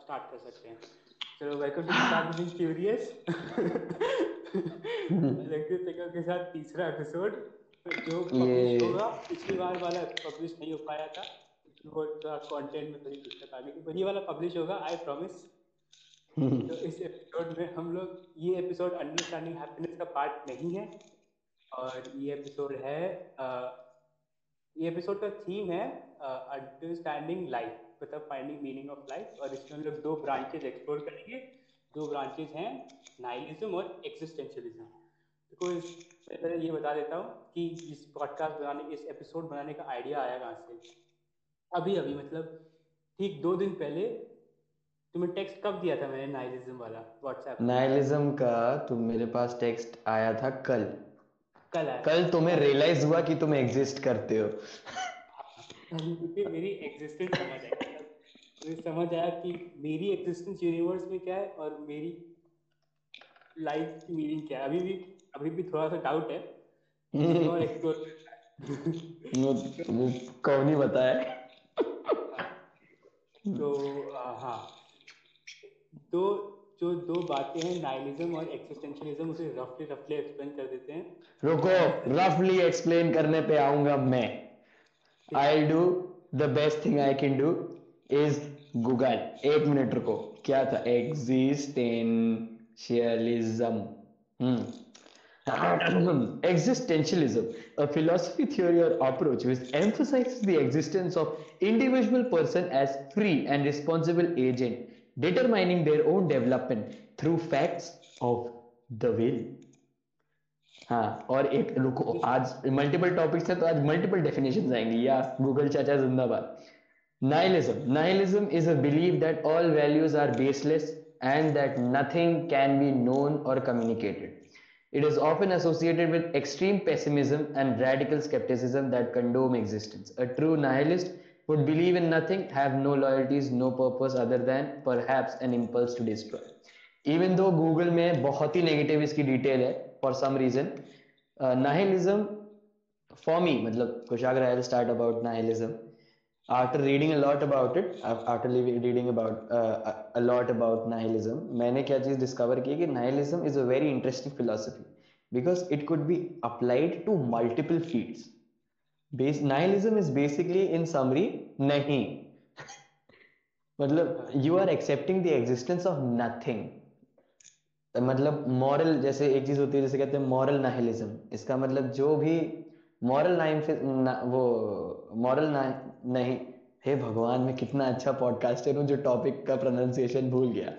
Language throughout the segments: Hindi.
स्टार्ट कर सकते हैं। चलो welcome to start being curious लंकित टेकर के साथ तीसरा एपिसोड जो पब्लिश होगा पिछली बार वाला पब्लिश नहीं हो पाया था। वो थोड़ा कंटेंट में थोड़ी दिक्कत आ गई। थी ये वाला पब्लिश होगा आई प्रॉमिस तो इस एपिसोड में हम लोग ये एपिसोड अंडरस्टैंडिंग हैप्पीनेस का पार्ट नहीं है। और ये एपिसोड है आ, ये एपिसोड का थीम है अंडरस्टैंडिंग लाइफ मतलब फाइंडिंग मीनिंग ऑफ़ लाइफ और इसमें हम लोग दो ब्रांचेज एक्सप्लोर करेंगे। दो ब्रांचेज हैं नाइलिज्म और एक्सिस्टेंशियलिज्म देखो इस पहले ये बता देता हूँ कि इस पॉडकास्ट बनाने इस एपिसोड बनाने का आइडिया आया कहाँ से? अभी अभी मतलब ठीक दो दिन पहले तुम्हें टेक्स्ट कब दिया था मैंने नाइलिज्म वाला व्हाट्सएप नाइलिज्म का तुम मेरे पास टेक्स्ट आया था कल। कल आया कल तुम्हें रियलाइज़ हुआ कि तुम एग्जिस्ट करते हो। मेरी एग्जिस्टेंस समझ आई मुझे समझ आया कि मेरी एग्जिस्टेंस यूनिवर्स में क्या है और मेरी लाइफ की मीनिंग क्या है। अभी भी अभी भी थोड़ा सा डाउट है। और एक्सप्लोर वो कौन ही बताया? तो हाँ। तो जो दो बातें हैं नाइलिज्म और एक्सिस्टेंशियलिज्म उसे रफली रफली एक्सप्लेन कर देते हैं। रुको रफली एक्सप्लेन करने पे आऊँगा मैं। I do the best thing I can do is Google एक मिनट रुको क्या था existentialism hmm existentialism, a philosophy theory or approach which emphasizes the existence of individual person as free and responsible agent determining their own development through facts of the will. हाँ और एक, रुको, आज मल्टीपल टॉपिक्स है तो आज मल्टीपल डेफिनेशन आएँगे। या गूगल चाचा जिंदाबाद। Nihilism nihilism is a believe that all values are baseless and that nothing can be known or communicated it is often associated with extreme pessimism and radical scepticism that condemn existence a true nihilist would believe in nothing have no loyalties no purpose other than per an impulse to destroy even though Google में बहुत ही नेगेटिव इसकी डिटेल है for some reason nihilism for me मतलब कुशाग्र है start about nihilism after reading a lot about it after reading about a lot about nihilism मैंने क्या चीज़ डिस्कवर की कि nihilism is a very interesting philosophy because it could be applied to multiple fields nihilism is basically in summary नहीं. मतलब you are accepting the existence of nothing मतलब मॉरल जैसे एक चीज़ होती है जैसे कहते हैं मॉरल नाहिलिज्म इसका मतलब जो भी मॉरल ना, वो मॉरल ना नहीं हे भगवान मैं कितना अच्छा पॉडकास्टर हूँ जो टॉपिक का प्रोनाउंसिएशन भूल गया।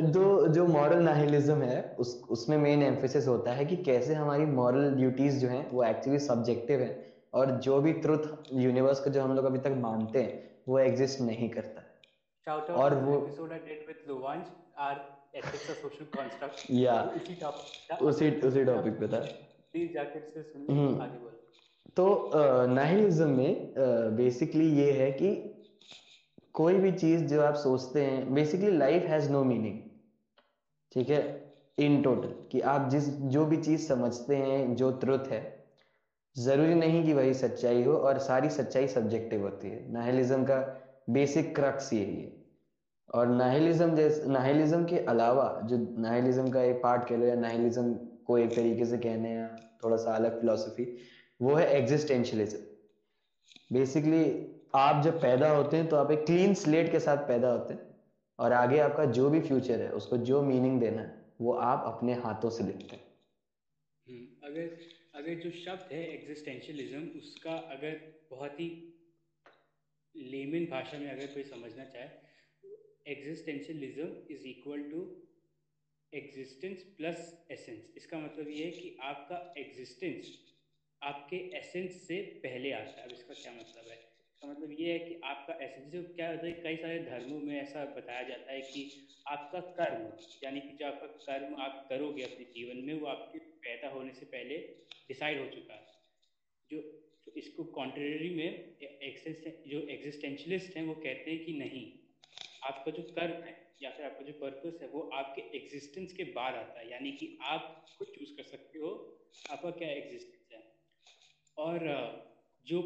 जो जो मॉरल नाहिलिज्म है उस उसमें मेन एम्फेसिस होता है कि कैसे हमारी मॉरल ड्यूटीज़ जो हैं वो एक्चुअली सब्जेक्टिव है और जो भी ट्रुथ यूनिवर्स का जो हम लोग अभी तक मानते हैं वो एग्जिस्ट नहीं करता। Shout out और वो the episode I did with Our ethics of social construct. या इसी टॉपिक उसी उसी टॉपिक पे था। प्लीज़ जाकर से सुन हम्म। आगे बोलो। तो नाहिलिज्म में बेसिकली ये है कि कोई भी चीज़ जो आप सोचते हैं basically life has no meaning ठीक है? इन टोटल कि आप जिस जो भी चीज़ समझते हैं जो ट्रुथ है ज़रूरी नहीं कि वही सच्चाई हो और सारी सच्चाई सब्जेक्टिव होती है। नाहलिज्म का बेसिक क्रक्स यही है। और नाहिलिज्म जैसे नाहिलिज्म के अलावा जो नाहिलिज्म का एक पार्ट कह लो या नाहिलिज्म को एक तरीके से कहने या थोड़ा सा अलग फिलोसफी वो है एग्जिस्टेंशियलिज्म बेसिकली आप जब पैदा होते हैं तो आप एक क्लीन स्लेट के साथ पैदा होते हैं और आगे आपका जो भी फ्यूचर है उसको जो मीनिंग देना है वो आप अपने हाथों से लिखते हैं। हम्म, अगर अगर जो शब्द है एग्जिस्टेंशियलिज्म उसका अगर बहुत ही लेमन भाषा में अगर कोई समझना चाहे existentialism is equal to existence plus essence इसका मतलब ये है कि आपका एग्जिस्टेंस आपके एसेंस से पहले आता है। अब इसका क्या मतलब है? इसका मतलब ये है कि आपका एसेंस जो क्या होता है कई सारे धर्मों में ऐसा बताया जाता है कि आपका कर्म, यानी कि जो आपका कर्म आप करोगे अपने जीवन में, वो आपके पैदा होने से पहले डिसाइड हो चुका है। जो तो इसको कॉन्ट्रेरी में एक्सेस जो एग्जिस्टेंशलिस्ट हैं, वो कहते हैं कि नहीं। आपका जो कर्म है या फिर आपका जो पर्पस है वो आपके एग्जिस्टेंस के बाद आता है। यानी कि आप खुद चूज़ कर सकते हो आपका क्या एग्जिस्टेंस है। और जो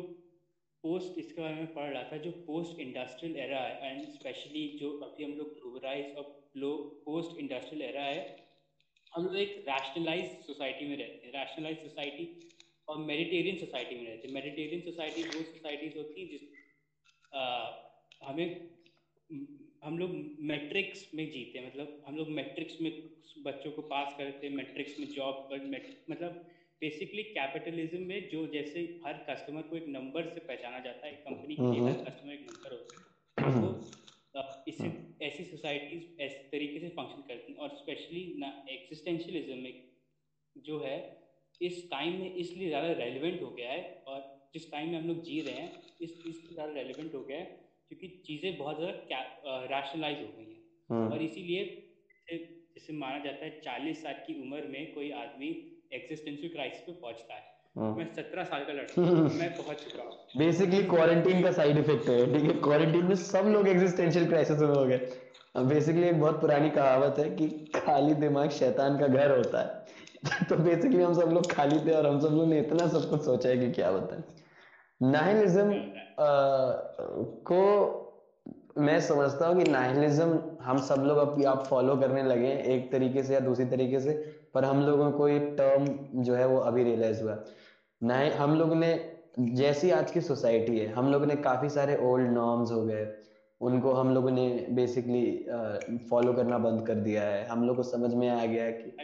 पोस्ट इसके बारे में पढ़ रहा था जो पोस्ट इंडस्ट्रियल एरा है एंड स्पेशली जो अभी हम लोग ग्लोबलाइज और पोस्ट इंडस्ट्रियल एरा है हम लोग एक रैशनलाइज सोसाइटी में रहते हैं। रैशनलाइज सोसाइटी और मेडिटेरियन सोसाइटी में रहते हैं। मेडिटेरियन सोसाइटी वो सोसाइटीज होती हैं जिस आ, हमें हम लोग मैट्रिक्स में जीते मतलब हम लोग मैट्रिक्स में बच्चों को पास करते हैं मैट्रिक्स में जॉब मतलब बेसिकली कैपिटलिज्म में जो जैसे हर कस्टमर को एक नंबर से पहचाना जाता है कंपनी के हर कस्टमर एक नंबर होता है। तो इससे ऐसी सोसाइटीज ऐसे तरीके से फ़ंक्शन करती हैं और स्पेशली ना एक्सिस्टेंशियलिज्म में जो है इस टाइम में इसलिए ज़्यादा रेलिवेंट हो गया है और जिस टाइम में हम लोग जी रहे हैं इस इसलिए ज़्यादा रेलिवेंट हो गया है क्योंकि चीज़ें बहुत ज़्यादा रैशनलाइज हो गई हैं। हम्म। और इसीलिए जैसे माना जाता है चालीस साल की उम्र में कोई आदमी एग्जिस्टेंशियल क्राइसिस पे पहुँचता है। हाँ। मैं सत्रह साल का लड़का मैं पहुँच चुका हूँ। बेसिकली क्वारंटीन का साइड इफ़ेक्ट है ठीक है? क्वारंटीन में सब लोग एग्जिस्टेंशियल क्राइसिस में हो गए। बेसिकली एक बहुत पुरानी कहावत है कि खाली दिमाग शैतान का घर होता है। तो बेसिकली हम सब लोग खाली थे और हम सब लोग ने इतना सब कुछ सोचा है कि क्या है नाहिलिज्म को मैं समझता हूँ कि नाहिलिज्म हम सब लोग अब आप फॉलो करने लगे एक तरीके से या दूसरी तरीके से पर हम लोगों को एक टर्म जो है वो अभी रियलाइज़ हुआ। ना हम लोग ने जैसी आज की सोसाइटी है हम लोग ने काफ़ी सारे ओल्ड नॉर्म्स हो गए। उनको हम लोगों ने बेसिकली फॉलो करना बंद कर दिया है। हम लोग को समझ में आ गया कि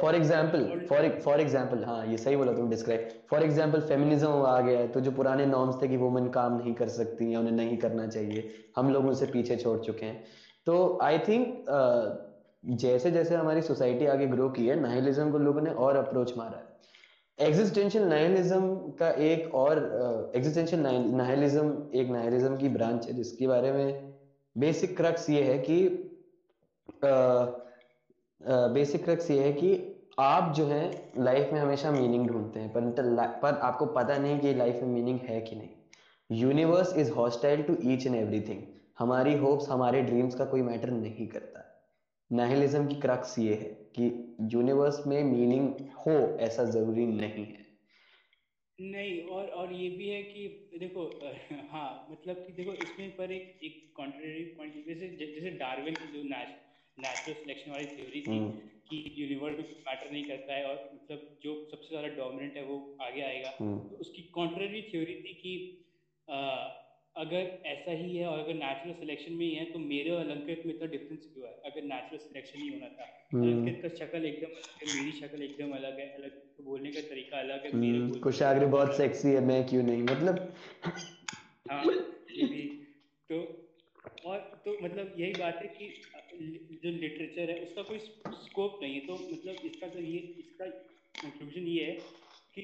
for example for for example हाँ ये सही बोला तुम डिस्क्राइब फॉर एग्जांपल फेमिनिज्म आ गया है तो जो पुराने नॉर्म्स थे कि वुमेन काम नहीं कर सकती या उन्हें नहीं करना चाहिए हम लोग उनसे पीछे छोड़ चुके हैं। तो आई थिंक uh, जैसे जैसे हमारी सोसाइटी आगे ग्रो की है नाइलिज्म को लोगों ने और अप्रोच मारा है। एग्जिस्टेंशियल नाइलिज्म का एक और एग्जिस्टेंशियल नाइलिज्म एक नाइलिज्म की ब्रांच है जिसके बारे में बेसिक क्रक्स ये है कि बेसिक uh, ये है कि आप जो है लाइफ में हमेशा मीनिंग ढूंढते हैं पर पर आपको पता नहीं कि लाइफ में मीनिंग है कि नहीं। Universe is hostile to each and everything हमारी होप्स हमारे ड्रीम्स का कोई मैटर नहीं करता। नाहिलिज्म की क्रक्स ये है कि यूनिवर्स में मीनिंग हो ऐसा ज़रूरी नहीं है। नहीं और और ये भी है कि देखो हाँ मतलब कि देखो इसमें पर एक एक कॉन्ट्रेरी पॉइंट जैसे जैसे डार्विन जो नेचुरल सिलेक्शन वाली थ्योरी थी हम्म। कि यूनिवर्स में मैटर नहीं करता है और मतलब जो सबसे ज़्यादा डोमिनेंट है वो आगे आएगा हम्म। तो उसकी कॉन्ट्रेरी थ्योरी थी कि अगर ऐसा ही है और अगर नेचुरल सिलेक्शन में ही है तो मेरे और अलंकृत में इतना डिफरेंस क्यों है अगर नेचुरल सिलेक्शन ही होना था हम्म। अलंकृत का शक्ल एकदम अलग है मेरी शक्ल एकदम अलग है अलग तो बोलने का तरीका अलग है मेरे कुशाग्र बहुत सेक्सी है मैं क्यों नहीं मतलब हाँ ये भी तो और तो मतलब यही बात है कि जो लिटरेचर है उसका कोई स्कोप नहीं है। तो मतलब इसका तो ये इसका कंक्लूजन ये है कि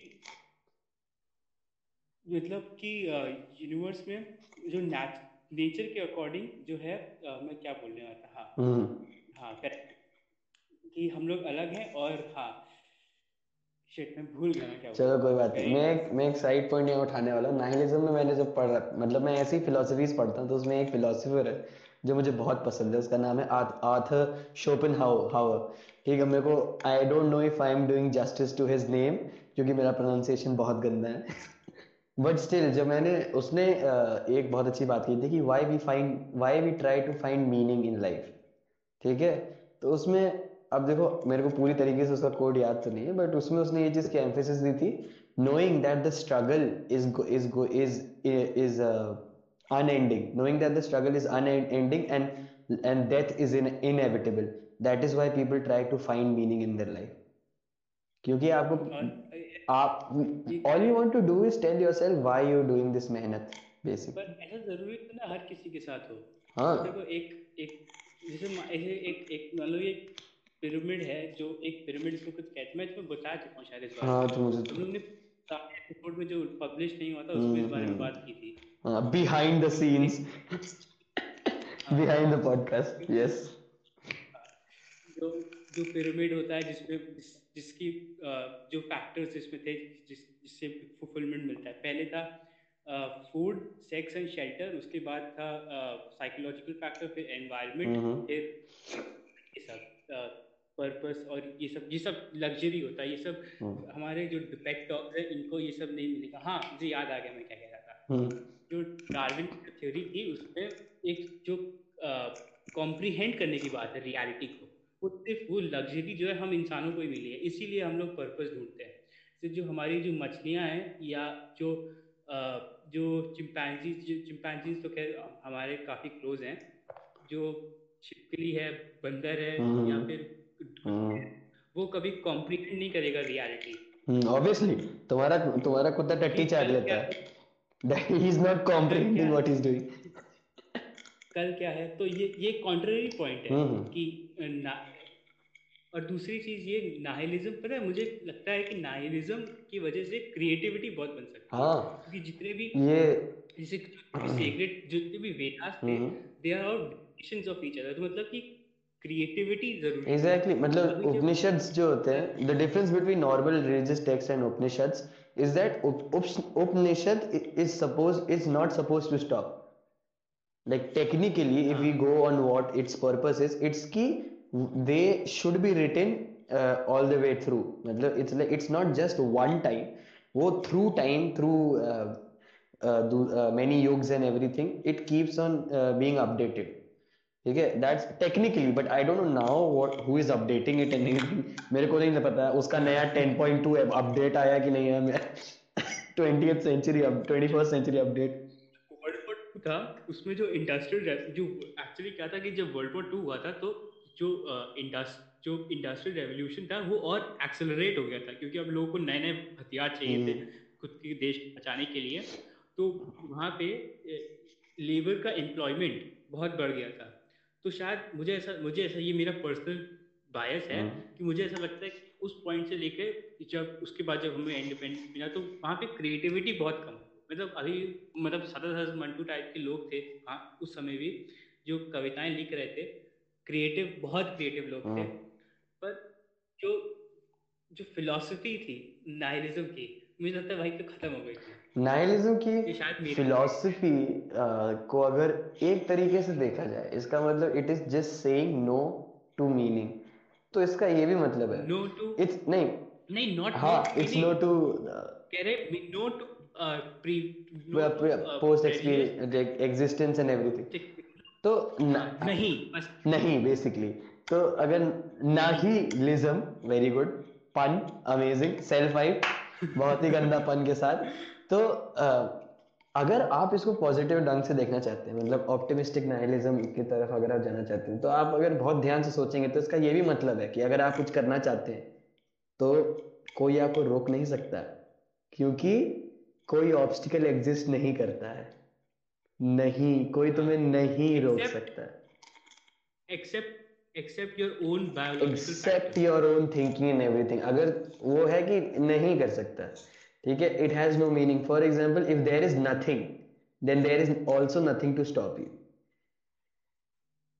मतलब कि यूनिवर्स में जो नेचर के अकॉर्डिंग जो है आ, मैं क्या बोलने वाला था? हाँ। हम्म। हाँ करेक्ट कि हम लोग अलग हैं और हाँ शिट मैं भूल गया क्या चलो कोई बात नहीं। मैं मैं एक साइड पॉइंट यहाँ उठाने वाला हूँ। नाइलिज्म में मैंने जब पढ़ मतलब मैं ऐसी फिलोसफीज पढ़ता हूँ तो उसमें एक फिलोसफर है जो मुझे बहुत पसंद है। उसका नाम है आर्थर शोपन हाउ हाउ ठीक है मेरे को I don't know if I am doing justice to his name क्योंकि मेरा प्रोनाउंसिएशन बहुत गंदा है। बट स्टिल जब मैंने उसने एक बहुत अच्छी बात की थी कि why we find why we try to find meaning in life ठीक है? तो उसमें अब देखो मेरे को पूरी तरीके से उसका कोड याद तो नहीं है बट उसमें उसने ये चीज़ की एम्फेसिस दी थी struggle is go, is go, is is uh, unending knowing that the struggle is unending and and death is in, inevitable that is why people try to find meaning in their life क्योंकि आपको आप all you want to do is tell yourself why you doing this मेहनत बेसिक पर ऐसा ज़रूरी तो ना हर किसी के साथ हो हाँ देखो एक एक जैसे एक एक मान लो ये पिरामिड है जो एक पिरामिड इसको कुछ कहते मैं इसमें बता चुका हूँ शायद हाँ तो मुझे तो हमने एपिसोड में जो पब्लिश नहीं हुआ था उसमें इस बारे में हम्म, बात की थी। हाँ behind the scenes behind the podcast yes जो जो पिरामिड होता है जिसमें जिसकी जो फैक्टर्स इसमें थे जिस जिससे फुलफिलमेंट मिलता है। पहले था फ़ूड सेक्स एंड शेल्टर उसके बाद था साइकोलॉजिकल फैक्टर फिर एनवायरनमेंट फिर ये सब पर्पस और ये सब ये सब लग्जरी होता है ये सब हम्म। हमारे जो डिपेक्ट डॉग्स है इनको ये सब नहीं मिलेगा हाँ मुझे याद आ गया मैं क्या कह रहा था हम्म। जो डार्विन थ्योरी थी उसमें एक जो कॉम्प्रीहेंड करने की बात है रियलिटी को वो सिर्फ़ वो लग्जरी जो है हम इंसानों को ही मिली है इसीलिए हम लोग पर्पस ढूंढते हैं तो जो हमारी जो मछलियाँ हैं या जो अ, जो चिंपैंजी जो चिंपैंजी तो खैर हमारे काफ़ी क्लोज हैं जो छिपकली है बंदर है हम्म। या फिर हम्म। वो कभी कॉम्प्रीहेंड नहीं करेगा रियलिटी ऑब्वियसली हम्म, तुम्हारा तुम्हारा कुत्ता टट्टी चाट लेता है। That he is not comprehending what he's doing कल क्या है? तो ये ये कॉन्ट्ररी पॉइंट है हम्म। कि ना और दूसरी चीज़ ये नाहिलिज्म पता है मुझे लगता है कि नाहिलिज्म की वजह से क्रिएटिविटी बहुत बन सकती है। हाँ। क्योंकि जितने भी ये जैसे सीक्रेट जितने भी वेदास थे। They are all of each other तो मतलब कि क्रिएटिविटी ज़रूरी एग्जैक्टली मतलब उपनिषद जो होते हैं the difference between normal religious text and Upanishads is that Upanishad is suppose is not suppose to stop like technically if we go on what its purpose is its key they should be written all the way through मतलब it's like it's not just one time वो through time through many yugas and everything it keeps on being updated ठीक है? That's technically but I don't know now what who is updating it anything मेरे को नहीं पता। उसका नया 10.2 अपडेट आया कि नहीं आया 20th सेंचुरी अब 21st century update world war two था उसमें जो इंडस्ट्रियल जो एक्चुअली क्या था कि जब वर्ल्ड वॉर टू हुआ था तो जो इंडस्ट जो इंडस्ट्रियल रेवोल्यूशन था वो और एक्सेलरेट हो गया था क्योंकि अब लोगों को नए नए हथियार चाहिए थे खुद के देश बचाने के लिए। तो वहाँ पे लेबर का एम्प्लॉयमेंट बहुत बढ़ गया था। तो शायद मुझे ऐसा मुझे ऐसा ये मेरा पर्सनल बायस है हम्म। कि मुझे ऐसा लगता है कि उस पॉइंट से लेकर जब उसके बाद जब हमें इंडिपेंडेंस मिला तो वहाँ पे क्रिएटिविटी बहुत कम मतलब अभी मतलब सदा सदा मंटू टाइप के लोग थे हाँ उस समय भी जो कविताएँ लिख रहे थे क्रिएटिव बहुत क्रिएटिव लोग थे हम्म। पर जो जो फिलॉसफी थी नाइलिज्म की मुझे लगता है भाई तो खत्म हो गई थी नाइलिज्म की फिलॉसफी को अगर एक तरीके से देखा जाए इसका मतलब it is just saying no to meaning तो इसका ये भी मतलब है। नो टू इट्स नहीं। नहीं नॉट हाँ इट्स नो टू कह रहे no to post existence and everything तो नहीं बस। नहीं बेसिकली तो अगर ना ही लिज्म very good pun amazing self hype बहुत ही गंदा पन के साथ। तो अगर आप इसको पॉजिटिव ढंग से देखना चाहते हैं मतलब ऑप्टिमिस्टिक नाइलिज्म की तरफ़ अगर आप जाना चाहते हैं तो आप अगर बहुत ध्यान से सोचेंगे तो इसका ये भी मतलब है कि अगर आप कुछ करना चाहते हैं तो कोई आपको रोक नहीं सकता क्योंकि कोई ऑब्स्टिकल एग्जिस्ट नहीं करता है। नहीं कोई तुम्हें नहीं रोक Except- सकता। Except except your own biological except your own thinking and everything अगर वो है कि नहीं कर सकता ठीक है? It has no meaning for example if there is nothing then there is also nothing to stop you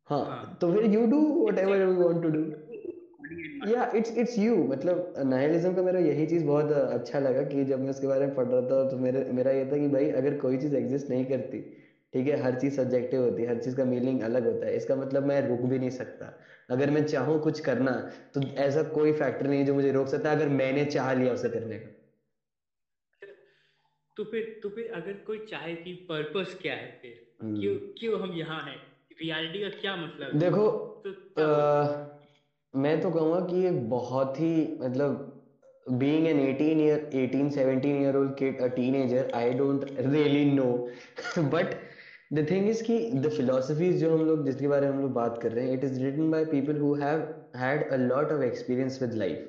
हाँ। तो फिर you do whatever you want to do या इट्स इट्स यू मतलब नाइलिज्म का मेरा यही चीज़ बहुत अच्छा लगा कि जब मैं उसके बारे में पढ़ रहा था तो मेरे मेरा ये था कि भाई अगर कोई चीज़ एग्जिस्ट नहीं करती ठीक है? हर चीज़ सब्जेक्टिव होती है हर चीज़ का मीनिंग अलग होता है। इसका मतलब मैं रुक भी नहीं सकता। अगर मैं चाहूँ कुछ करना तो ऐसा कोई फैक्टर नहीं है जो मुझे रोक सकता अगर मैंने चाह लिया उसे करने का। तो फिर तो फिर अगर कोई चाहे कि पर्पस क्या है फिर हम्म। क्यों क्यों हम यहाँ हैं रियलिटी का क्या मतलब देखो तो क्या बोलते मैं तो कहूँगा कि ये बहुत ही मतलब being an 18 year 18 17 year old kid a teenager I don't really know but the thing is कि the philosophies जो हम लोग जिसके बारे में हम लोग बात कर रहे हैं it is written by people who have had a lot of experience with life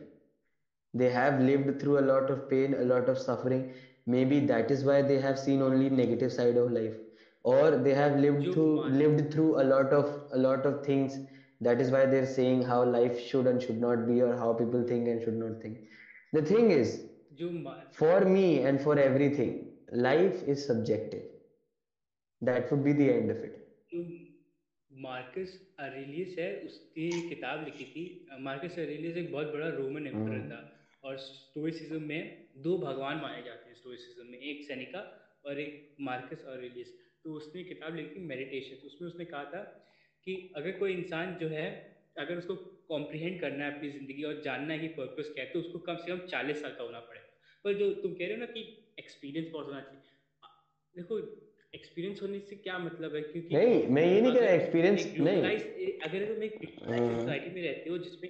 they have lived through a lot of pain a lot of suffering maybe that is why they have seen only negative side of life or they have lived जो through मान- lived through a lot of a lot of things that is why they're saying how life should and should not be or how people think and should not think the thing is जो मा- for me and for everything life is subjective that would be the end of it जो मार्कस अरेलियस है उसने ये किताब लिखी थी मार्कस अरेलियस एक बहुत बड़ा रोमन एम्परर हम्म। था और स्टोइसिज्म में दो भगवान माने जाते हैं स्टोइसिज्म में एक सैनिका और एक मार्कस अरेलियस तो उसने किताब लिखी थी मेडिटेशन उसमें उसने कहा था कि अगर कोई इंसान जो है अगर उसको कॉम्प्रिहेंड करना है अपनी ज़िंदगी और जानना है कि पर्पस क्या है तो उसको कम से कम चालीस साल का होना पड़ेगा। पर जो तुम कह रहे हो ना कि एक्सपीरियंस बहुत होना चाहिए देखो एक्सपीरियंस होने से क्या मतलब है? क्योंकि नहीं मैं ये नहीं कह रहा एक्सपीरियंस नहीं। अगर तुम एक सोसाइटी में रहते हो जिसमें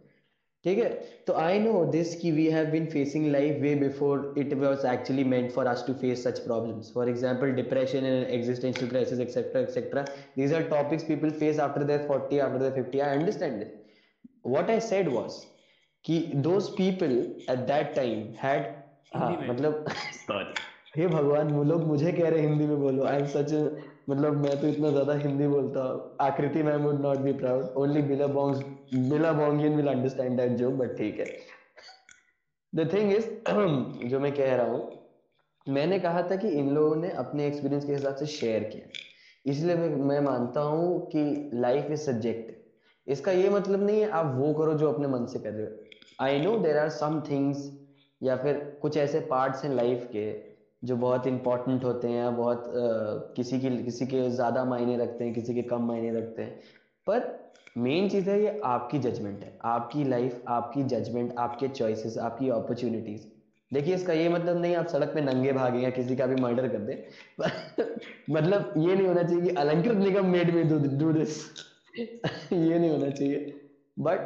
ठीक है? तो आई नो दिस कि we have been facing life way before it was actually meant for us to face such problems for example depression and existential crisis etcetera etcetera these are topics people face after their 40 after their 50 I understand this what I said was कि those people at that time had हाँ मतलब हे भगवान वो लोग मुझे कह रहे हिंदी में बोलो। आई एम सच मतलब मैं तो इतना ज़्यादा हिंदी बोलता Aakriti ma'am would not be proud only बिला बॉन्ग्स बिला बॉन्गियन will understand that joke but ठीक है। द थिंग इज़ जो मैं कह रहा हूँ, मैंने कहा था कि इन लोगों ने अपने एक्सपीरियंस के हिसाब से शेयर किया। इसलिए मैं मैं मानता हूँ कि लाइफ इज़ सब्जेक्ट इसका ये मतलब नहीं है, आप वो करो जो अपने मन से कर रहे हो। I know there are some things या फिर कुछ ऐसे पार्ट्स हैं लाइफ के जो बहुत इंपॉर्टेंट होते हैं बहुत uh, किसी की किसी के ज़्यादा मायने रखते हैं किसी के कम मायने रखते हैं। पर मेन चीज़ है ये आपकी जजमेंट है। आपकी लाइफ आपकी जजमेंट आपके चॉइसेस आपकी अपॉर्चुनिटीज़ देखिए इसका ये मतलब नहीं आप सड़क पे नंगे भागे या किसी का भी मर्डर कर दे। मतलब ये नहीं होना चाहिए कि Alankrit Nigam made me do this ये नहीं होना चाहिए। बट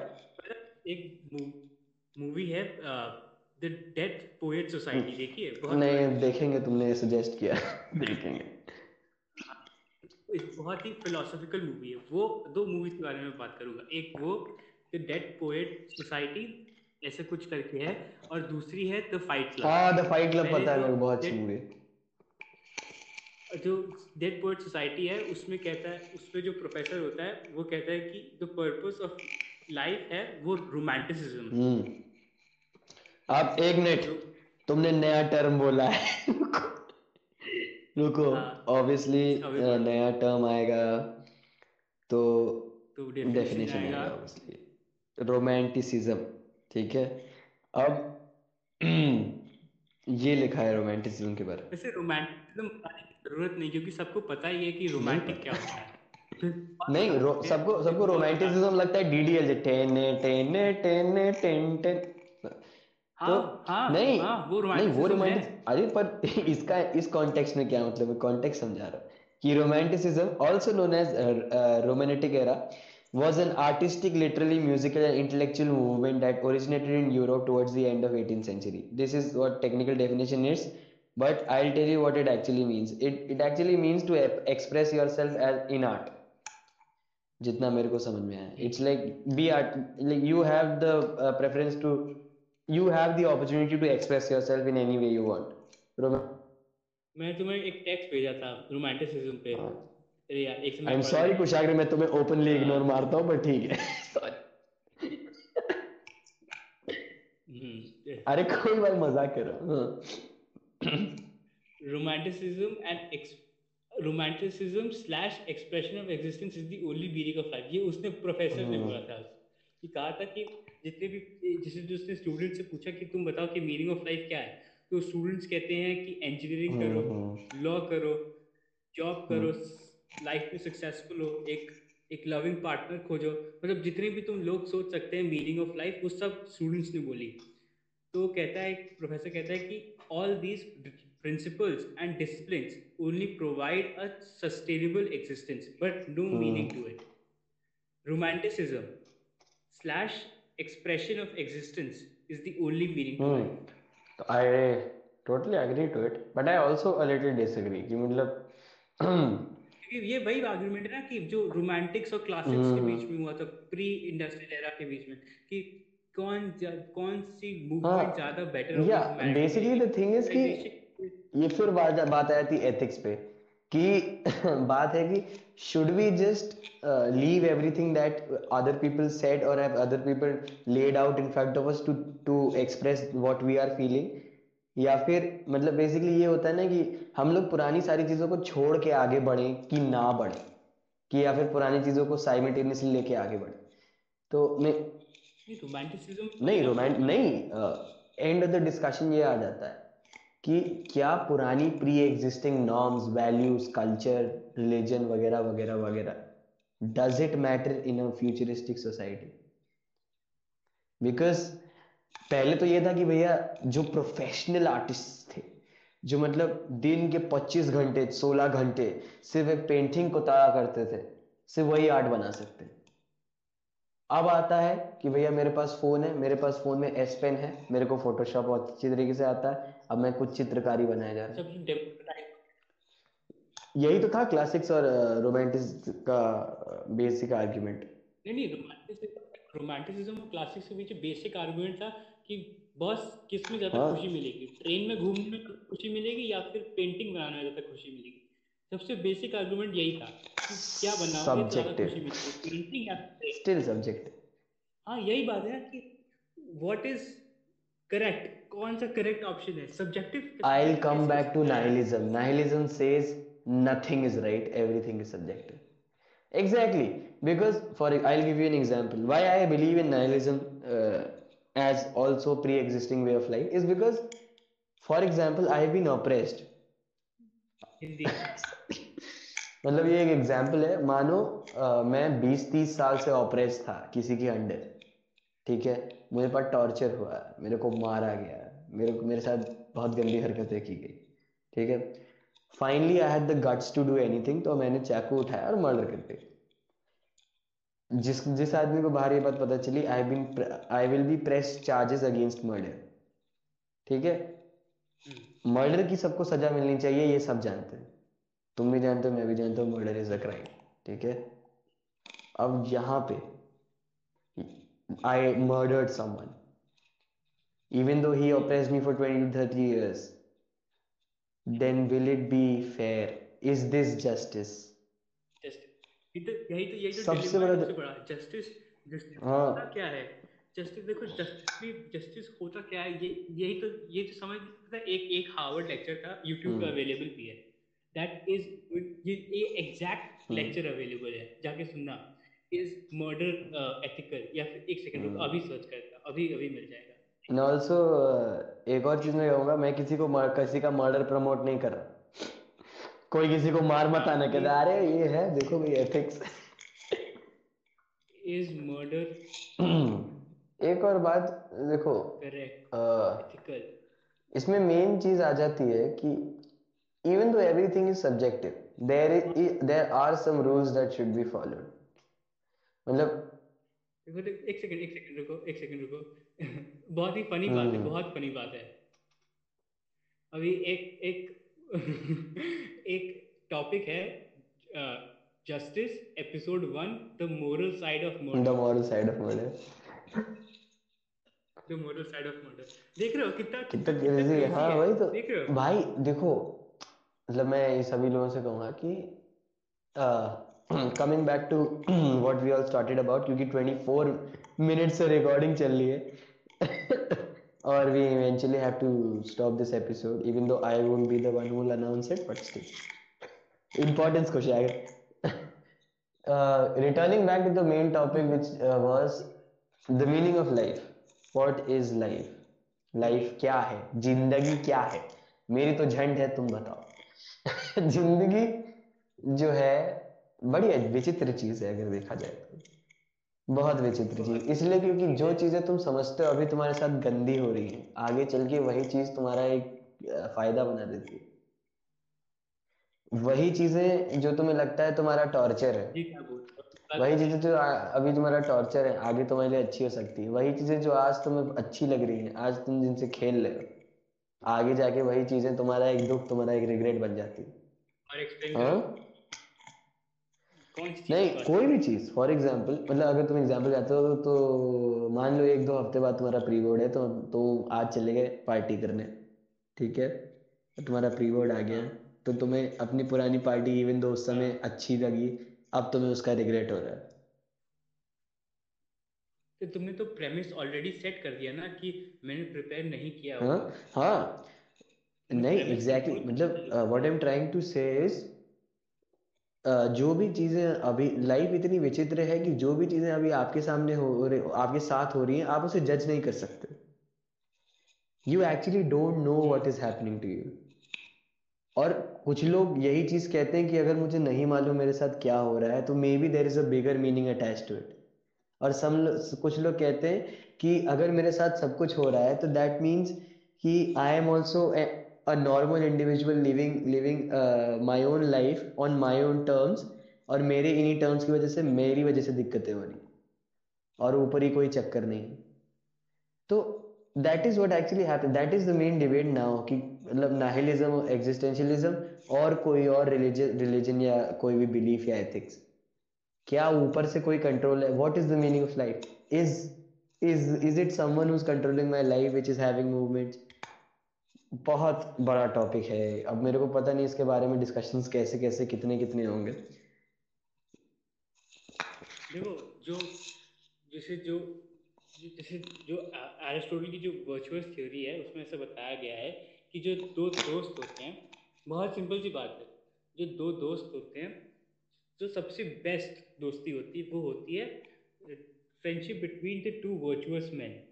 एक मूवी है द डेथ पोएट सोसाइटी देखिए बहुत नहीं देखेंगे तुमने सजेस्ट किया। देखेंगे। बहुत ही फिलोसॉफिकल मूवी है। वो दो मूवीज़ के बारे में बात करूँगा। एक वो द डेड पोएट सोसाइटी ऐसे कुछ करके है और दूसरी है द फाइट क्लब हाँ द फाइट क्लब पता है मेरे को बहुत अच्छी मूवी जो डेड पोएट सोसाइटी है उसमें कहता है उसमें जो प्रोफेसर होता है वो कहता है कि द पर्पस ऑफ़ लाइफ है वो रोमांटिसिज्म अब एक मिनट। तुमने नया टर्म बोला है। रुको। ऑब्वियसली हाँ, नया टर्म आएगा। तो डेफिनेशन आएगा। ऑब्वियसली रोमांटिसिज्म ठीक है? अब ये लिखा है रोमांटिसिज्म के बारे में। वैसे रोमांटिसिज्म ज़रूरत नहीं क्योंकि सबको पता ही है कि रोमांटिक क्या होता है। नहीं सबको सबको रोमांटिसिज्म लगता है DDL ten ten ten ten ten. हाँ, तो हाँ, नहीं हाँ, वो नहीं वो रोमांटिक अरे पर इसका इस कॉन्टेक्स्ट में क्या मतलब है कॉन्टेक्स्ट समझा रहा हूँ कि romanticism also known as romantic era was an artistic literally musical and intellectual movement that originated in Europe towards the end of 18th century this is what technical definition is but I'll tell you what it actually means it it actually means to express yourself as in art जितना मेरे को समझ में आया it's like be art like you have the preference to you have the opportunity to express yourself in any way you want मैं तुम्हें एक टेक्स्ट भेजा था रोमांटिसिज्म पे। हाँ। अरे यार एक आई एम सॉरी कुशाग्र मैं तुम्हें ओपनली इग्नोर हाँ। मारता हूँ बट ठीक है। सॉरी हम्म, अरे कोई बात मज़ाक कर। रहा हूँ romanticism and romanticism slash expression of existence is the only बीरी का फाइव ये उसने प्रोफेसर ने हाँ। बोला था। कि कहा था कि जितने भी जिसे जिसने स्टूडेंट से पूछा कि तुम बताओ कि मीनिंग ऑफ़ लाइफ क्या है तो स्टूडेंट्स कहते हैं कि इंजीनियरिंग करो लॉ हम्म, हम्म। करो जॉब करो लाइफ हम्म। में सक्सेसफुल हो एक एक लविंग पार्टनर खोजो मतलब जितने भी तुम लोग सोच सकते हैं मीनिंग ऑफ़ लाइफ वो सब स्टूडेंट्स ने बोली तो कहता है प्रोफेसर कहता है कि all these principles and disciplines only provide a sustainable existence but no meaning to it romanticism slash expression of existence is the only meaning to hmm. life. I totally agree to it, but I also a little disagree. कि मतलब क्योंकि ये वही आर्गुमेंट है ना कि जो रोमांटिक्स और क्लासिक्स के बीच में हुआ था प्री इंडस्ट्रियल एरा के बीच में कि कौन कौन सी मूवमेंट ज़्यादा बेटर या बेसिकली द थिंग इज़ कि ये फिर बात बात आ जाती एथिक्स पे कि बात है कि should we just leave everything that other people said और other people laid out in front of us to to express what we are feeling या फिर मतलब बेसिकली ये होता है ना कि हम लोग पुरानी सारी चीज़ों को छोड़ के आगे बढ़े कि ना बढ़े कि या फिर पुरानी चीज़ों को साइमेटेनियसली लेके आगे बढ़े। तो मैं नहीं रोमांटिसिज्म नहीं रोमांट नहीं एंड ऑफ़ द डिस्कशन ये आ जाता है। कि क्या पुरानी pre existing norms values culture religion वगैरह वगैरह वगैरह does it matter in a futuristic society because पहले तो ये था कि भैया, जो प्रोफेशनल आर्टिस्ट थे, जो मतलब दिन के 25 घंटे 16 घंटे सिर्फ़ एक पेंटिंग को ताया करते थे, सिर्फ़ वही आर्ट बना सकते। अब आता है कि भैया मेरे पास फ़ोन है, मेरे पास फ़ोन में एस पेन है, मेरे को फोटोशॉप बहुत अच्छी तरीके से आता है अब मैं कुछ चित्रकारी बनाया जा रहा है। यही तो था क्लासिक्स और रोमांटिस का बेसिक आर्ग्यूमेंट नहीं नहीं रोमांटिसिज्म और क्लासिक्स के बीच बेसिक आर्गुमेंट था कि बस किसमें ज़्यादा हाँ। खुशी मिलेगी? ट्रेन में घूमने में खुशी मिलेगी या फिर पेंटिंग बनाने में ज़्यादा खुशी मिलेगी? सबसे बेसिक आर्गुमेंट यही था कि क्या बनाओगे ज़्यादा खुशी मिलेगी। पेंटिंग या स्टिल सब्जेक्ट हाँ यही बात है कि व्हाट इज़ करेक्ट कौन सा करेक्ट ऑप्शन है? Subjective I come back to nihilism nihilism says nothing is right everything is subjective exactly because for I give you an example why I believe in nihilism as also pre existing way of life is because for example I been oppressed मतलब ये एक एग्ज़ाम्पल है। मानो uh, मैं 20-30 साल से ऑपरेस्ड था किसी के अंडर ठीक है? मुझे पर टॉर्चर हुआ मेरे को मारा गया मेरे मेरे साथ बहुत गंदी हरकतें की गई। ठीक है? Finally I had the guts to do anything तो मैंने चाकू उठाया और मर्डर कर दिया। जिस जिस आदमी को बाहर ये बात पता चली I been I will be press charges against murder ठीक है? Murder hmm. की सबको सजा मिलनी चाहिए ये सब जानते हैं। तुम भी जानते हो मैं भी जानता हूँ मर्डर इज़ अ क्राइम ठीक है? अब यहाँ पे I murdered someone even though he oppressed me for 20 to 30 years then will it be fair? Is this justice? यही तो यही तो सबसे बड़ा बड़ा। जस्टिस जस्टिस हाँ। क्या है? जस्टिस देखो जस्टिस भी जस्टिस होता क्या है? ये यही तो ये तो समझ एक एक हार्वर्ड लेक्चर था यूट्यूब पे अवेलेबल भी है। दैट इज़ ये ये एग्जैक्ट लेक्चर अवेलेबल है जाके सुनना। इज़ मर्डर एथिकल या फिर एक सेकंड रुको अभी सर्च करता अभी अभी मिल जाएगा। ऑल्सो एक और चीज़ मैं कहूँगा मैं किसी को किसी का मर्डर प्रमोट नहीं कर रहा। कोई किसी को मार मत आना कहता अरे ये है देखो भाई एथिक्स इज़ मर्डर एक और बात देखो करेक्ट इसमें मेन चीज़ आ जाती है कि even though everything is subjective there is there are some rules that should be followed मतलब एक सेकंड एक सेकंड रुको एक सेकंड रुको। बहुत ही फनी बात है हम्म। बहुत फनी बात है। अभी एक एक एक टॉपिक है justice episode one the moral side of murder the moral side of murder the moral side of murder देख रहे हो कितना कितना क्रेजी है। हाँ वही तो। देख रहे हो। भाई देखो मतलब मैं सभी लोगों से कहूँगा कि coming back to what we all started about क्योंकि 24 मिनट्स से रिकॉर्डिंग चल रही है। और we eventually have to stop this episode even though I won't be the one announce it but still importance को share returning back to the main topic which was the meaning of life what is life life क्या है? ज़िंदगी क्या है? मेरी तो झंड है, तुम बताओ। ज़िंदगी जो है बड़ी विचित्र चीज़ है अगर देखा जाए तो। बहुत विचित्र चीज़। इसलिए क्योंकि जो चीज़ें तुम समझते हो अभी तुम्हारे साथ गंदी हो रही है। आगे चल के वही चीज़ तुम्हारा एक फ़ायदा बना देती है। वही चीज़ें जो तुम्हें लगता है तुम्हारा टॉर्चर है। वही चीज़ें जो अभी तुम्हारा टॉर्चर है आगे तुम्हारे लिए अच्छी हो सकती है। वही चीज़ें जो आज तुम्हें अच्छी लग रही है आज तुम जिनसे खेल रहे हो आगे जाके वही चीज़ें तुम्हारा एक दुख तुम्हारा एक रिग्रेट बन जाती है। हाँ? नहीं कोई भी चीज़ फॉर एग्ज़ाम्पल मतलब अगर तुम एग्ज़ाम्पल जाते हो तो मान लो एक दो हफ़्ते बाद तुम्हारा प्री बोर्ड है तो तो आज चले गए पार्टी करने ठीक है? तो तुम्हारा प्री बोर्ड आ गया तो तुम्हें अपनी पुरानी पार्टी इवन दो उस समय अच्छी लगी अब तुम्हें उसका रिग्रेट हो रहा है। तो तुमने तो प्रेमिस ऑलरेडी सेट कर दिया ना कि मैंने प्रिपेयर नहीं किया हाँ हाँ। नहीं एग्जैक्टली मतलब what I am trying to say is जो भी चीज़ें अभी लाइफ इतनी विचित्र है कि जो भी चीज़ें अभी आपके सामने हो रही आपके साथ हो रही हैं आप उसे जज नहीं कर सकते। You actually don't know what is happening to you और कुछ लोग यही चीज़ कहते हैं कि अगर मुझे नहीं मालूम मेरे साथ क्या हो रहा है तो maybe there is a bigger meaning attach to it और सम कुछ लोग कहते हैं कि अगर मेरे साथ सब कुछ हो रहा है तो दैट मीन्स कि I am also a normal individual living living my own life on my own terms और मेरे इन्हीं टर्म्स की वजह से मेरी वजह से दिक्कतें हो रही। और ऊपर ही कोई चक्कर नहीं। तो that is what actually happen that is the main debate now कि मतलब नाहिलिज्म एग्जिस्टेंशियलिज्म और कोई और रिलीजन रिलीजन या कोई भी बिलीफ या एथिक्स क्या ऊपर से कोई कंट्रोल है? What is the meaning of life is is is it someone who is controlling my life which is having movements बहुत बड़ा टॉपिक है। अब मेरे को पता नहीं इसके बारे में डिस्कशंस कैसे कैसे, कितने कितने होंगे। देखो, जो, जैसे जो जैसे जो एरिस्टोटल की जो वर्चुअस थ्योरी है, उसमें ऐसा बताया गया है कि जो दो दोस्त होते हैं, बहुत सिंपल सी बात है। जो दो दोस्त होते हैं, जो सबसे बेस्ट दोस्ती होती है, वो होती है friendship between the two virtuous man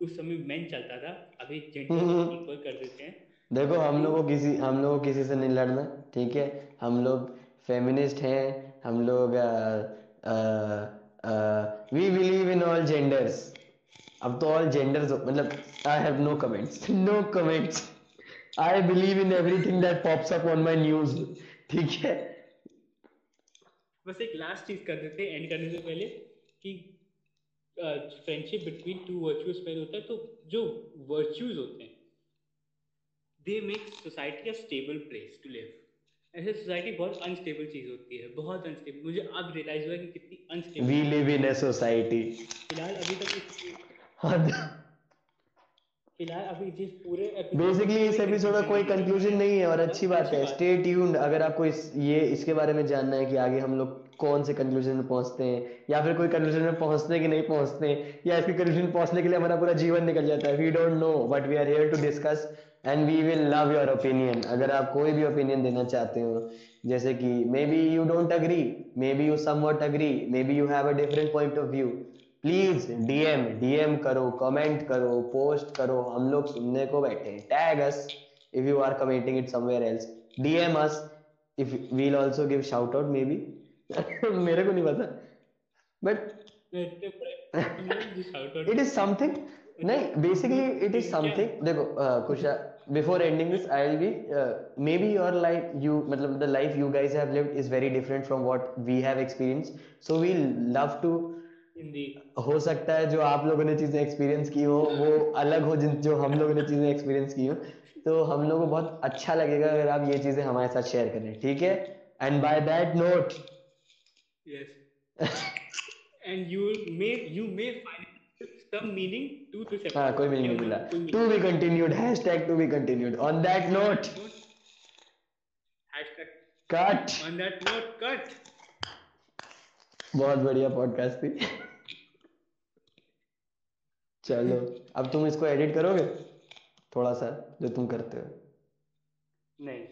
उस समय मैन चलता था अभी जेंडर इक्वल कर देते हैं। देखो हम लोगों को किसी हम लोगों को किसी से नहीं लड़ना ठीक है? हम लोग फेमिनिस्ट हैं हम लोग we believe in all genders अब तो ऑल जेंडर्स मतलब I have no comments no comments I believe in everything that pops up on my news ठीक है? बस एक लास्ट चीज़ कर देते हैं एंड करने से पहले कि friendship between two virtuous man होता है तो जो वर्च्यूज होते हैं they make society a stable place to live ऐसे सोसाइटी बहुत अनस्टेबल चीज़ होती है बहुत अनस्टेबल मुझे अब रियलाइज़ हुआ कि कितनी unstable we live in a society फ़िलहाल अभी तक फ़िलहाल अभी जिस पूरे बेसिकली इस एपिसोड का कोई कंक्लूजन नहीं है और अच्छी बात है। स्टे ट्यून्ड अगर आपको इस ये इसके बारे में जानना है कि आगे हम लोग कौन से कंक्लूजन में पहुँचते हैं? या फिर कोई कंक्लूजन में पहुँचते हैं कि नहीं पहुँचते? या इसके कंक्लूजन पहुँचने के लिए हमारा पूरा जीवन निकल जाता है? We don't know but we are here to discuss and we will love your opinion अगर आप कोई भी ओपिनियन देना चाहते हो, जैसे कि maybe you don't agree maybe you somewhat agree maybe you have a different point of view please DM DM करो कमेंट करो पोस्ट करो, हम लोग सुनने को बैठे हैं। Tag us if you are commenting it somewhere else DM us if we'll also give shout out maybe मेरे को नहीं पता। बट इट इज़ समथिंग नहीं बेसिकली इट इज़ समथिंग देखो कुछ before ending this I will be maybe your life you मतलब the life you guys have lived is very different from what we have experience so we love to हो सकता है जो आप लोगों ने चीज़ें एक्सपीरियंस की हो वो अलग हो जिन जो हम लोगों ने चीज़ें एक्सपीरियंस की हो। तो हम लोगों को बहुत अच्छा लगेगा अगर आप ये चीज़ें हमारे साथ शेयर करें ठीक है? And by that note yes. And you may you may find some meaning to this episode हाँ कोई मीनिंग नहीं मिला। To be continued hashtag to be continued on that note hashtag cut on that note cut. बहुत बढ़िया पॉडकास्ट थी। चलो अब तुम इसको एडिट करोगे? थोड़ा सा जो तुम करते हो। नहीं।